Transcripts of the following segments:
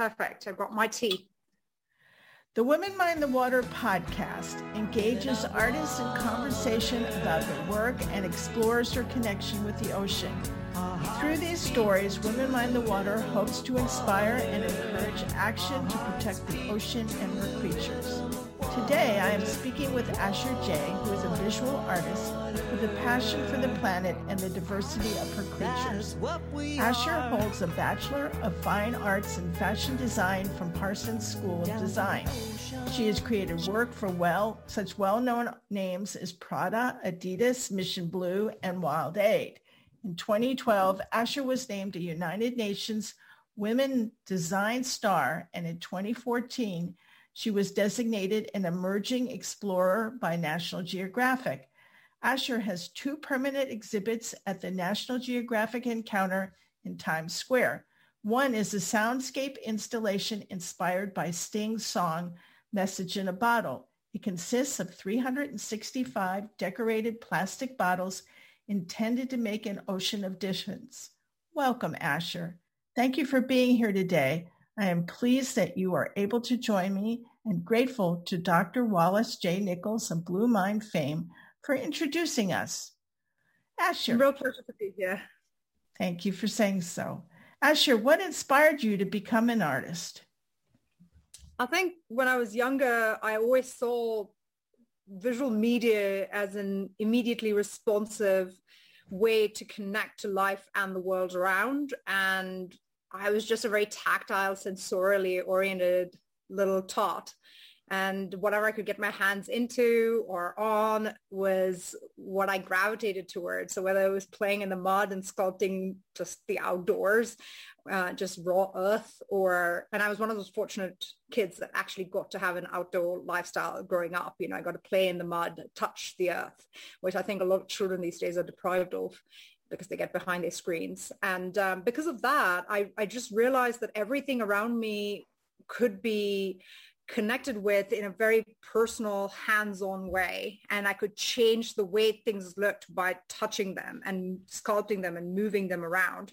Perfect. I've got my tea. The Women Mind the Water podcast engages artists in conversation about their work and explores their connection with the ocean. Through these stories, Women Mind the Water hopes to inspire and encourage action to protect the ocean and her creatures. Today, I am speaking with Asher Jay, who is a visual artist with a passion for the planet and the diversity of her creatures. Asher holds a Bachelor of Fine Arts in Fashion Design from Parsons School of Design. She has created work for well such well-known names as Prada, Adidas, Mission Blue, and Wild Aid. In 2012, Asher was named a United Nations Women Design Star, and in 2014, she was designated an emerging explorer by National Geographic. Asher has two permanent exhibits at the National Geographic Encounter in Times Square. One is a soundscape installation inspired by Sting's song, Message in a Bottle. It consists of 365 decorated plastic bottles intended to make an ocean of dishes. Welcome, Asher. Thank you for being here today. I am pleased that you are able to join me and grateful to Dr. Wallace J. Nichols of Blue Mind fame for introducing us. Asher. Real pleasure to be here. Thank you for saying so. Asher, what inspired you to become an artist? I think when I was younger, I always saw visual media as an immediately responsive way to connect to life and the world around. And I was just a very tactile, sensorially oriented little tot. And whatever I could get my hands into or on was what I gravitated towards. So whether it was playing in the mud and sculpting just the outdoors, uh, just raw earth or, and I was one of those fortunate kids that actually got to have an outdoor lifestyle growing up. You know, I got to play in the mud, touch the earth, which I think a lot of children these days are deprived of because they get behind their screens. And um, because of that, I, I just realized that everything around me could be connected with in a very personal, hands-on way. And I could change the way things looked by touching them and sculpting them and moving them around.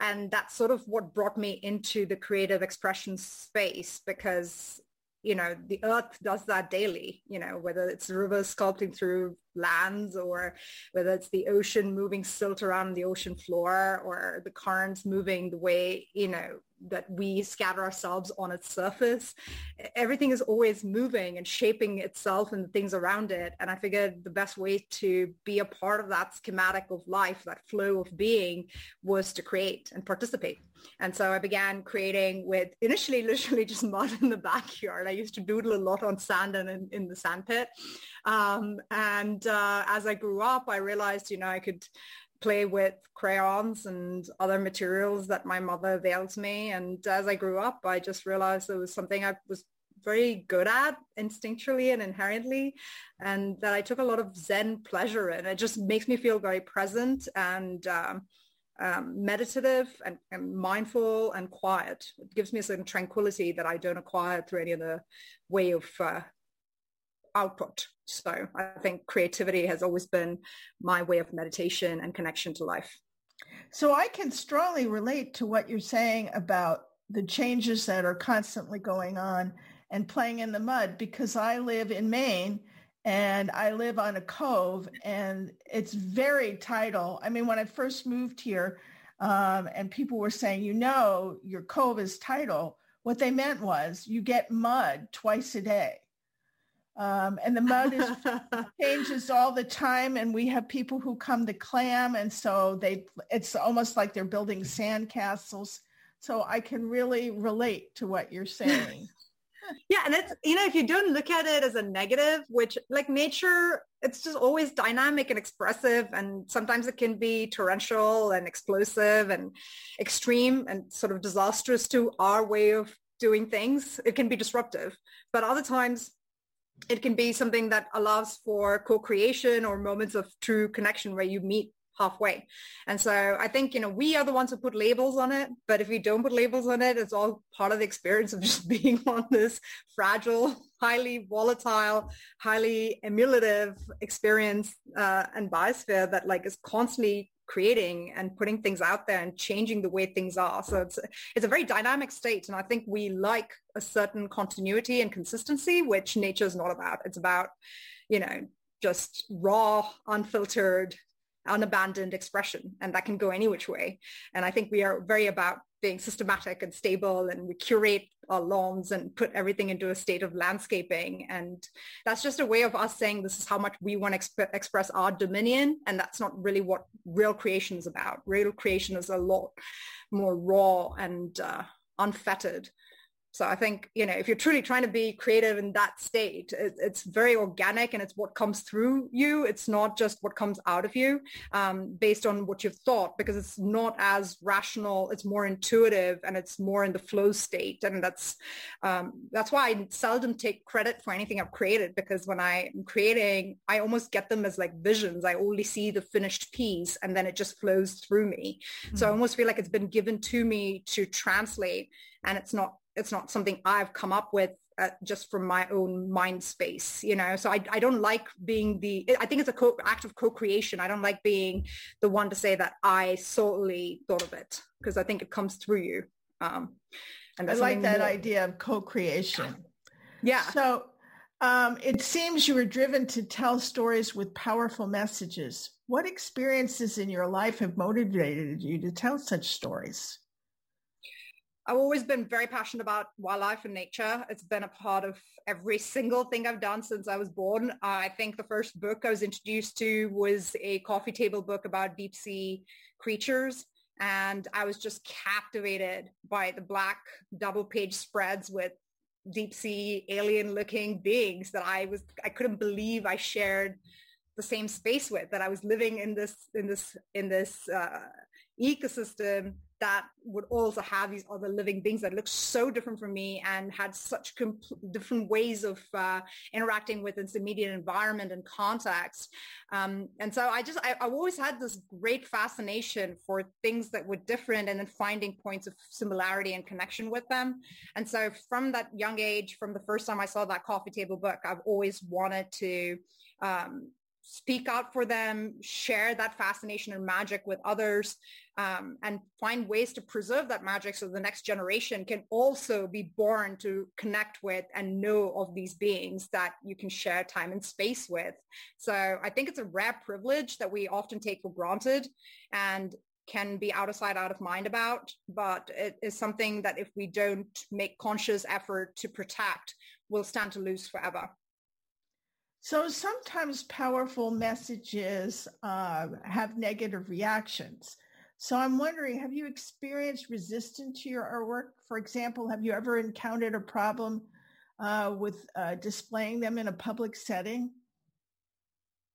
And that's sort of what brought me into the creative expression space because you know, the earth does that daily, you know, whether it's rivers sculpting through lands or whether it's the ocean moving silt around the ocean floor or the currents moving the way, you know, that we scatter ourselves on its surface. Everything is always moving and shaping itself and the things around it. And I figured the best way to be a part of that schematic of life, that flow of being was to create and participate. And so I began creating with initially literally just mud in the backyard. I used to doodle a lot on sand and in, in the sandpit. Um, and uh, as I grew up, I realized, you know, I could play with crayons and other materials that my mother veiled me. And as I grew up, I just realized it was something I was very good at instinctually and inherently and that I took a lot of Zen pleasure in. It just makes me feel very present and um, um, meditative and, and, mindful and quiet. It gives me a certain tranquility that I don't acquire through any other way of uh, output. So I think creativity has always been my way of meditation and connection to life. So I can strongly relate to what you're saying about the changes that are constantly going on and playing in the mud because I live in Maine and I live on a cove and it's very tidal. I mean, when I first moved here um, and people were saying, you know, your cove is tidal, what they meant was you get mud twice a day. Um, and the mud is changes all the time and we have people who come to clam and so they it's almost like they're building sand castles so i can really relate to what you're saying. Yeah and it's you know if you don't look at it as a negative which like nature it's just always dynamic and expressive and sometimes it can be torrential and explosive and extreme and sort of disastrous to our way of doing things. It can be disruptive. But other times it can be something that allows for co-creation or moments of true connection where you meet halfway. And so I think, you know, we are the ones who put labels on it, but if we don't put labels on it, it's all part of the experience of just being on this fragile, highly volatile, highly emulative experience uh, and biosphere that like is constantly creating and putting things out there and changing the way things are. So it's it's a very dynamic state, and I think we like a certain continuity and consistency, which nature is not about. It's about you know just raw, unfiltered, unabandoned expression, and that can go any which way. And I think we are very about being systematic and stable and we curate our lawns and put everything into a state of landscaping. And that's just a way of us saying this is how much we want to exp- express our dominion. And that's not really what real creation is about. Real creation is a lot more raw and uh, unfettered. So I think, you know, if you're truly trying to be creative in that state, it, it's very organic and it's what comes through you. It's not just what comes out of you um, based on what you've thought because it's not as rational. It's more intuitive and it's more in the flow state. And that's, um, that's why I seldom take credit for anything I've created because when I'm creating, I almost get them as like visions. I only see the finished piece and then it just flows through me. Mm-hmm. So I mm-hmm. almost feel like it's been given to me to translate and it's not it's not something I've come up with uh, just from my own mind space, you know. So I, I don't like being the. I think it's a co- act of co-creation. I don't like being the one to say that I solely thought of it because I think it comes through you. Um, and I like that more. idea of co-creation. Yeah. So um, it seems you were driven to tell stories with powerful messages. What experiences in your life have motivated you to tell such stories? I've always been very passionate about wildlife and nature. It's been a part of every single thing I've done since I was born. I think the first book I was introduced to was a coffee table book about deep sea creatures. And I was just captivated by the black double page spreads with deep sea alien looking beings that I was, I couldn't believe I shared the same space with, that I was living in this, in this, in this, uh, ecosystem that would also have these other living beings that looked so different from me and had such different ways of uh, interacting with its immediate environment and context. Um, and so I just, I, have always had this great fascination for things that were different and then finding points of similarity and connection with them. And so from that young age, from the first time I saw that coffee table book, I've always wanted to um, speak out for them, share that fascination and magic with others, um, and find ways to preserve that magic so the next generation can also be born to connect with and know of these beings that you can share time and space with. So I think it's a rare privilege that we often take for granted and can be out of sight, out of mind about, but it is something that if we don't make conscious effort to protect, we'll stand to lose forever. So sometimes powerful messages uh, have negative reactions. So I'm wondering, have you experienced resistance to your artwork? For example, have you ever encountered a problem uh, with uh, displaying them in a public setting?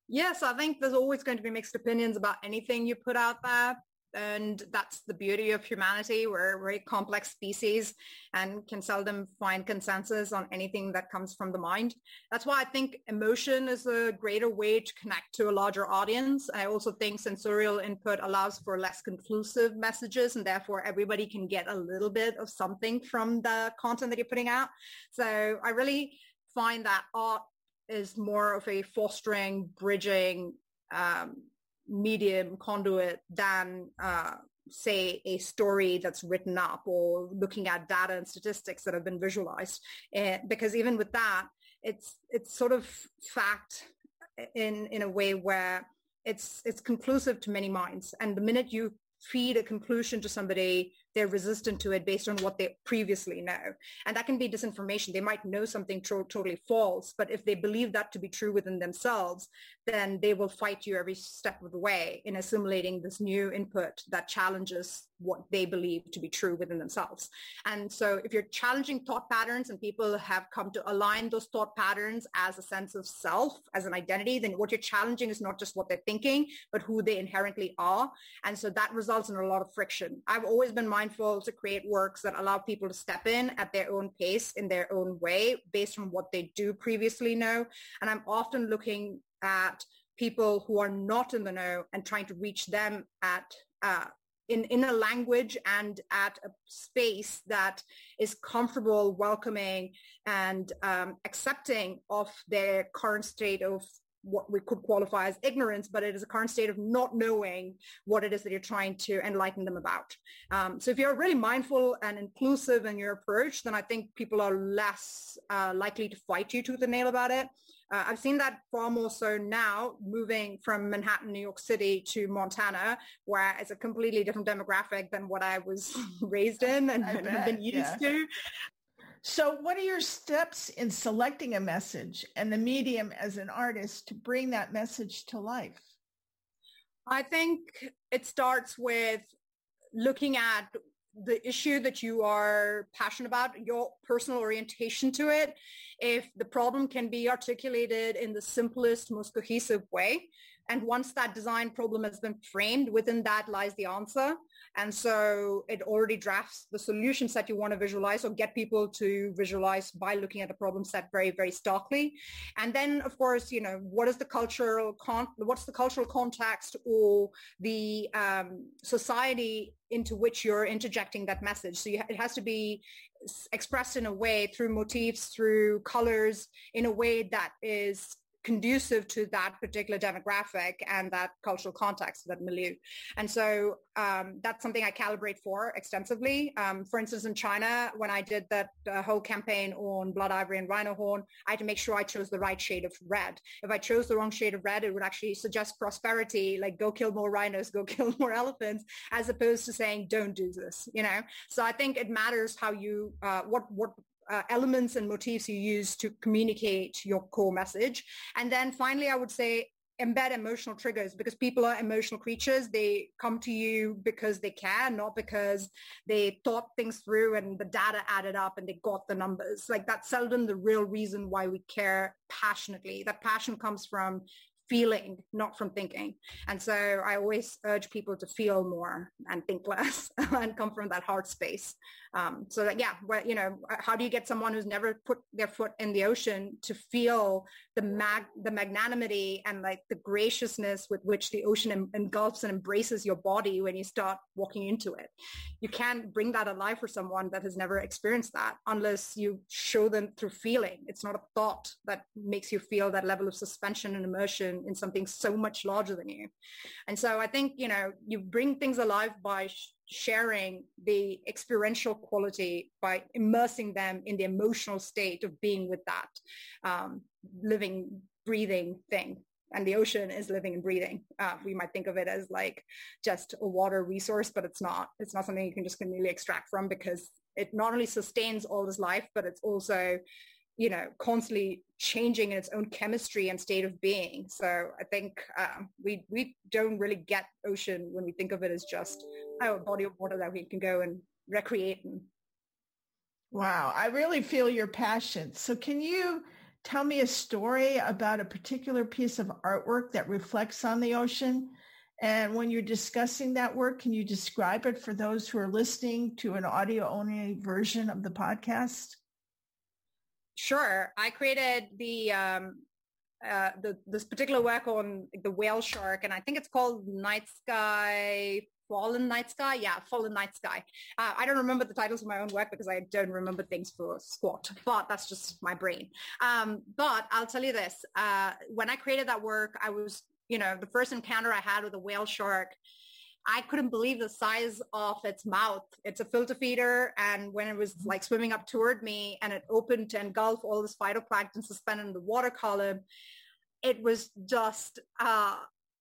Yes, I think there's always going to be mixed opinions about anything you put out there and that's the beauty of humanity. We're a very complex species and can seldom find consensus on anything that comes from the mind. That's why I think emotion is a greater way to connect to a larger audience. I also think sensorial input allows for less conclusive messages and therefore everybody can get a little bit of something from the content that you're putting out. So I really find that art is more of a fostering, bridging, um, medium conduit than uh, say a story that's written up or looking at data and statistics that have been visualized. Uh, because even with that it's it's sort of fact in in a way where it's it's conclusive to many minds. And the minute you feed a conclusion to somebody they're resistant to it based on what they previously know. And that can be disinformation. They might know something totally false, but if they believe that to be true within themselves, then they will fight you every step of the way in assimilating this new input that challenges what they believe to be true within themselves. And so if you're challenging thought patterns and people have come to align those thought patterns as a sense of self, as an identity, then what you're challenging is not just what they're thinking, but who they inherently are. And so that results in a lot of friction. I've always been to create works that allow people to step in at their own pace in their own way based on what they do previously know. And I'm often looking at people who are not in the know and trying to reach them at uh, in, in a language and at a space that is comfortable, welcoming, and um, accepting of their current state of what we could qualify as ignorance, but it is a current state of not knowing what it is that you're trying to enlighten them about. Um, so if you're really mindful and inclusive in your approach, then I think people are less uh, likely to fight you tooth and nail about it. Uh, I've seen that far more so now, moving from Manhattan, New York City to Montana, where it's a completely different demographic than what I was raised in and, and been used yeah. to. So what are your steps in selecting a message and the medium as an artist to bring that message to life? I think it starts with looking at the issue that you are passionate about, your personal orientation to it, if the problem can be articulated in the simplest, most cohesive way. And once that design problem has been framed, within that lies the answer. And so it already drafts the solutions that you want to visualize or get people to visualize by looking at the problem set very, very starkly. And then, of course, you know, what is the cultural, con- what's the cultural context or the um, society into which you're interjecting that message. So you, it has to be expressed in a way through motifs, through colors, in a way that is conducive to that particular demographic and that cultural context, that milieu. And so um, that's something I calibrate for extensively. Um, for instance, in China, when I did that uh, whole campaign on blood ivory and rhino horn, I had to make sure I chose the right shade of red. If I chose the wrong shade of red, it would actually suggest prosperity, like go kill more rhinos, go kill more elephants, as opposed to saying don't do this. You know, so I think it matters how you uh, what what uh, elements and motifs you use to communicate your core message. And then finally, I would say embed emotional triggers because people are emotional creatures. They come to you because they care, not because they thought things through and the data added up and they got the numbers. Like that's seldom the real reason why we care passionately. That passion comes from feeling, not from thinking. And so I always urge people to feel more and think less and come from that heart space. Um, so that, yeah, well, you know, how do you get someone who's never put their foot in the ocean to feel the mag, the magnanimity and like the graciousness with which the ocean engulfs and embraces your body when you start walking into it? You can't bring that alive for someone that has never experienced that unless you show them through feeling. It's not a thought that makes you feel that level of suspension and immersion in something so much larger than you. And so I think, you know, you bring things alive by sh- sharing the experiential quality by immersing them in the emotional state of being with that um, living, breathing thing. And the ocean is living and breathing. Uh, we might think of it as like just a water resource, but it's not. It's not something you can just conveniently extract from because it not only sustains all this life, but it's also you know, constantly changing in its own chemistry and state of being. So I think um, we we don't really get ocean when we think of it as just a body of water that we can go and recreate. And... Wow, I really feel your passion. So can you tell me a story about a particular piece of artwork that reflects on the ocean? And when you're discussing that work, can you describe it for those who are listening to an audio only version of the podcast? Sure. I created the um, uh, the this particular work on the whale shark, and I think it's called Night Sky Fallen Night Sky. Yeah, Fallen Night Sky. Uh, I don't remember the titles of my own work because I don't remember things for squat, but that's just my brain. Um, but I'll tell you this: uh, when I created that work, I was, you know, the first encounter I had with a whale shark I couldn't believe the size of its mouth. It's a filter feeder. And when it was like swimming up toward me and it opened to engulf all this phytoplankton suspended in the water column, it was just uh,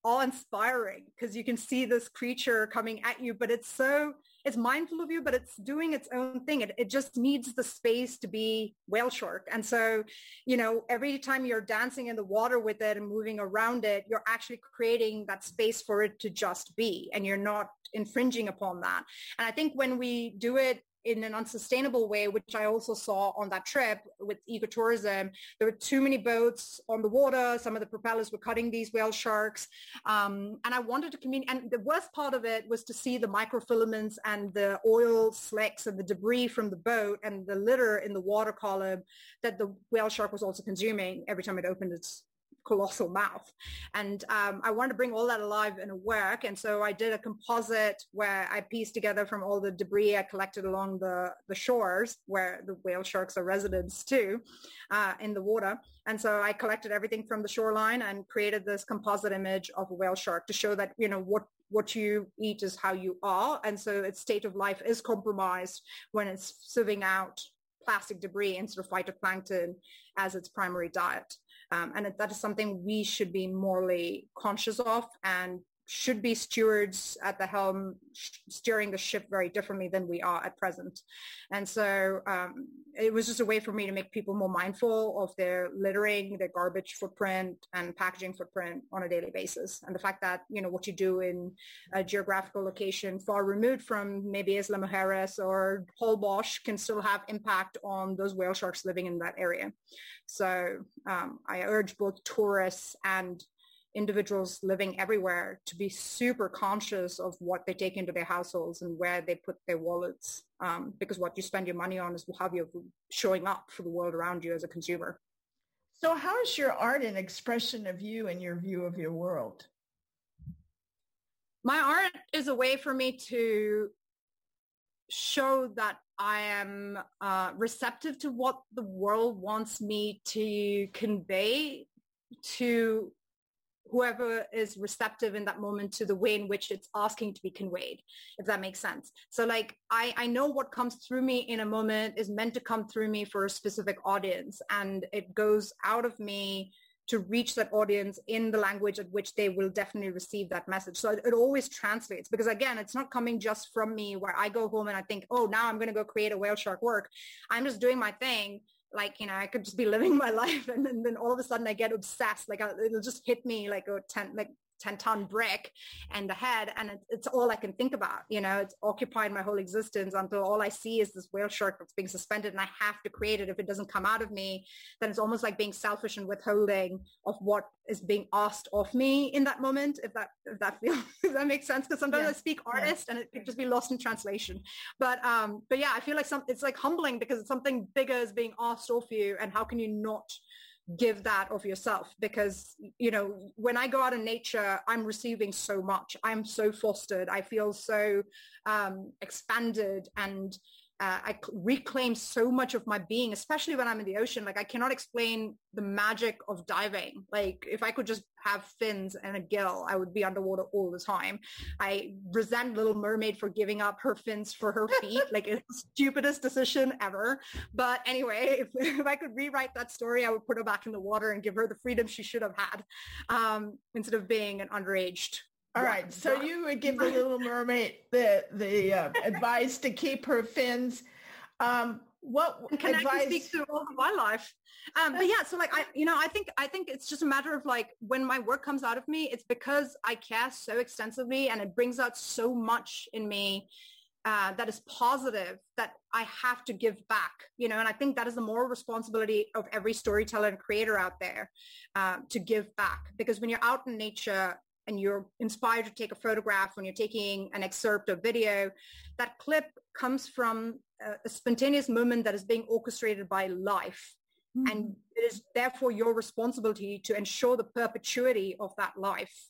awe-inspiring because you can see this creature coming at you, but it's so it's mindful of you, but it's doing its own thing. It, it just needs the space to be whale shark. And so, you know, every time you're dancing in the water with it and moving around it, you're actually creating that space for it to just be and you're not infringing upon that. And I think when we do it in an unsustainable way, which I also saw on that trip with ecotourism. There were too many boats on the water. Some of the propellers were cutting these whale sharks. Um, and I wanted to communicate. And the worst part of it was to see the microfilaments and the oil slicks and the debris from the boat and the litter in the water column that the whale shark was also consuming every time it opened its colossal mouth. And um, I wanted to bring all that alive in a work. And so I did a composite where I pieced together from all the debris I collected along the, the shores where the whale sharks are residents too uh, in the water. And so I collected everything from the shoreline and created this composite image of a whale shark to show that, you know, what what you eat is how you are. And so its state of life is compromised when it's sieving out plastic debris instead of phytoplankton as its primary diet. Um, and that is something we should be morally conscious of and should be stewards at the helm steering the ship very differently than we are at present. And so um, it was just a way for me to make people more mindful of their littering, their garbage footprint and packaging footprint on a daily basis. And the fact that, you know, what you do in a geographical location far removed from maybe Isla Mujeres or Holbox can still have impact on those whale sharks living in that area. So um, I urge both tourists and individuals living everywhere to be super conscious of what they take into their households and where they put their wallets um, because what you spend your money on is how you're showing up for the world around you as a consumer. So how is your art an expression of you and your view of your world? My art is a way for me to show that I am uh, receptive to what the world wants me to convey to whoever is receptive in that moment to the way in which it's asking to be conveyed, if that makes sense. So like I, I know what comes through me in a moment is meant to come through me for a specific audience and it goes out of me to reach that audience in the language at which they will definitely receive that message. So it, it, always translates because again, it's not coming just from me where I go home and I think, oh, now I'm going to go create a whale shark work. I'm just doing my thing like you know i could just be living my life and then, then all of a sudden i get obsessed like I, it'll just hit me like a 10 like 10 ton brick and the head and it, it's all I can think about. You know, it's occupied my whole existence until all I see is this whale shark that's being suspended and I have to create it. If it doesn't come out of me, then it's almost like being selfish and withholding of what is being asked of me in that moment. If that, if that feels, if that makes sense. Cause sometimes I speak artist and it could just be lost in translation. But, um, but yeah, I feel like some, it's like humbling because it's something bigger is being asked of you and how can you not give that of yourself because you know when i go out in nature i'm receiving so much. I'm so fostered. I feel so um, expanded and uh, I reclaim so much of my being, especially when I'm in the ocean. Like I cannot explain the magic of diving. Like if I could just have fins and a gill, I would be underwater all the time. I resent Little Mermaid for giving up her fins for her feet. like it's the stupidest decision ever. But anyway, if, if I could rewrite that story, I would put her back in the water and give her the freedom she should have had um, instead of being an underaged all right. So you would give the Little Mermaid the the uh, advice to keep her fins. Um, what can advice? I speak to all of my life? Um, but yeah, so like I, you know, I think I think it's just a matter of like when my work comes out of me, it's because I care so extensively and it brings out so much in me uh, that is positive that I have to give back, you know, and I think that is the moral responsibility of every storyteller and creator out there uh, to give back because when you're out in nature, and you're inspired to take a photograph when you're taking an excerpt of video, that clip comes from a, a spontaneous moment that is being orchestrated by life. Mm-hmm. And it is therefore your responsibility to ensure the perpetuity of that life.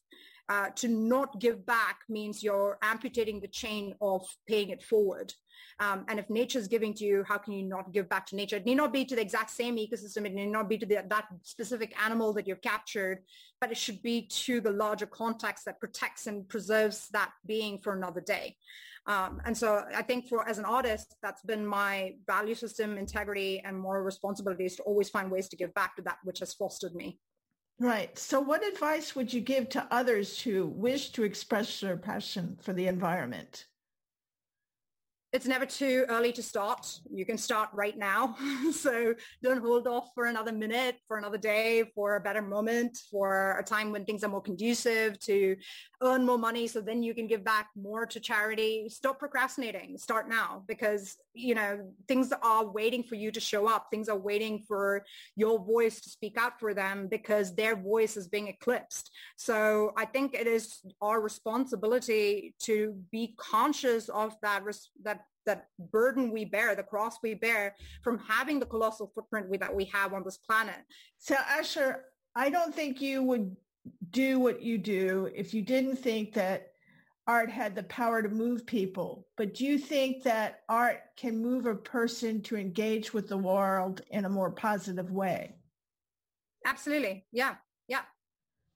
Uh, to not give back means you're amputating the chain of paying it forward. Um, and if nature is giving to you, how can you not give back to nature? It need not be to the exact same ecosystem. It need not be to the, that specific animal that you've captured, but it should be to the larger context that protects and preserves that being for another day. Um, and so I think for as an artist, that's been my value system, integrity, and moral responsibilities to always find ways to give back to that which has fostered me. Right. So what advice would you give to others who wish to express their passion for the environment? It's never too early to start. You can start right now. so don't hold off for another minute, for another day, for a better moment, for a time when things are more conducive to earn more money. So then you can give back more to charity. Stop procrastinating. Start now because, you know, things are waiting for you to show up. Things are waiting for your voice to speak out for them because their voice is being eclipsed. So I think it is our responsibility to be conscious of that, that that burden we bear, the cross we bear from having the colossal footprint we, that we have on this planet. So Asher, I don't think you would do what you do if you didn't think that art had the power to move people. But do you think that art can move a person to engage with the world in a more positive way? Absolutely. Yeah.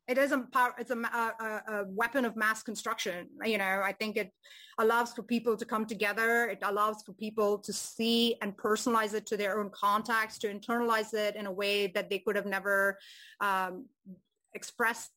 It is a it's a, a, a, weapon of mass construction. You know, I think it allows for people to come together. It allows for people to see and personalize it to their own context, to internalize it in a way that they could have never um,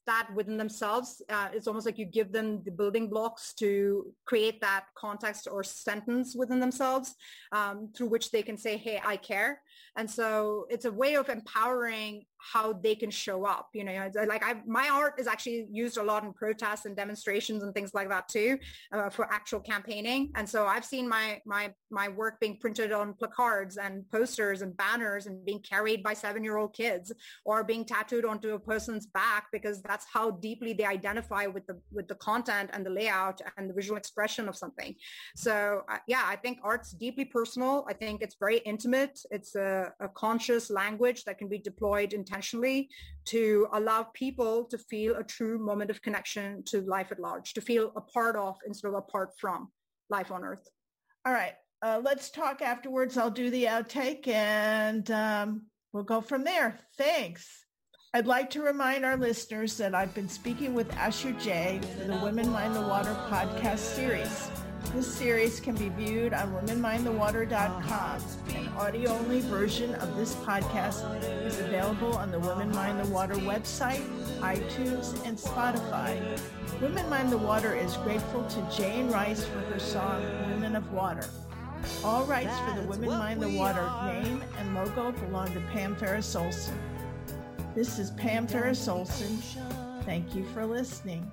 that within themselves. Uh, it's almost like you give them the building blocks to create that context or sentence within themselves um, through which they can say, hey, I care. And so it's a way of empowering how they can show up. You know, like I, my art is actually used a lot in protests and demonstrations and things like that too, uh, for actual campaigning. And so I've seen my my my work being printed on placards and posters and banners and being carried by seven year old kids or being tattooed onto a person's back because that's how deeply they identify with the with the content and the layout and the visual expression of something. So uh, yeah, I think art's deeply personal. I think it's very intimate. It's a, a conscious language that can be deployed intentionally to allow people to feel a true moment of connection to life at large, to feel a part of instead of apart from life on earth. All right. Uh, let's talk afterwards. I'll do the outtake and um, we'll go from there. Thanks. I'd like to remind our listeners that I've been speaking with Asher Jay for the Women Mind the Water podcast series. This series can be viewed on womenmindthewater.com. An audio-only version of this podcast is available on the Women Mind the Water website, iTunes, and Spotify. Women Mind the Water is grateful to Jane Rice for her song Women of Water. All rights for the Women Mind the Water name and logo belong to Pam Ferris Olson. This is Pam Ferris Olson. Thank you for listening.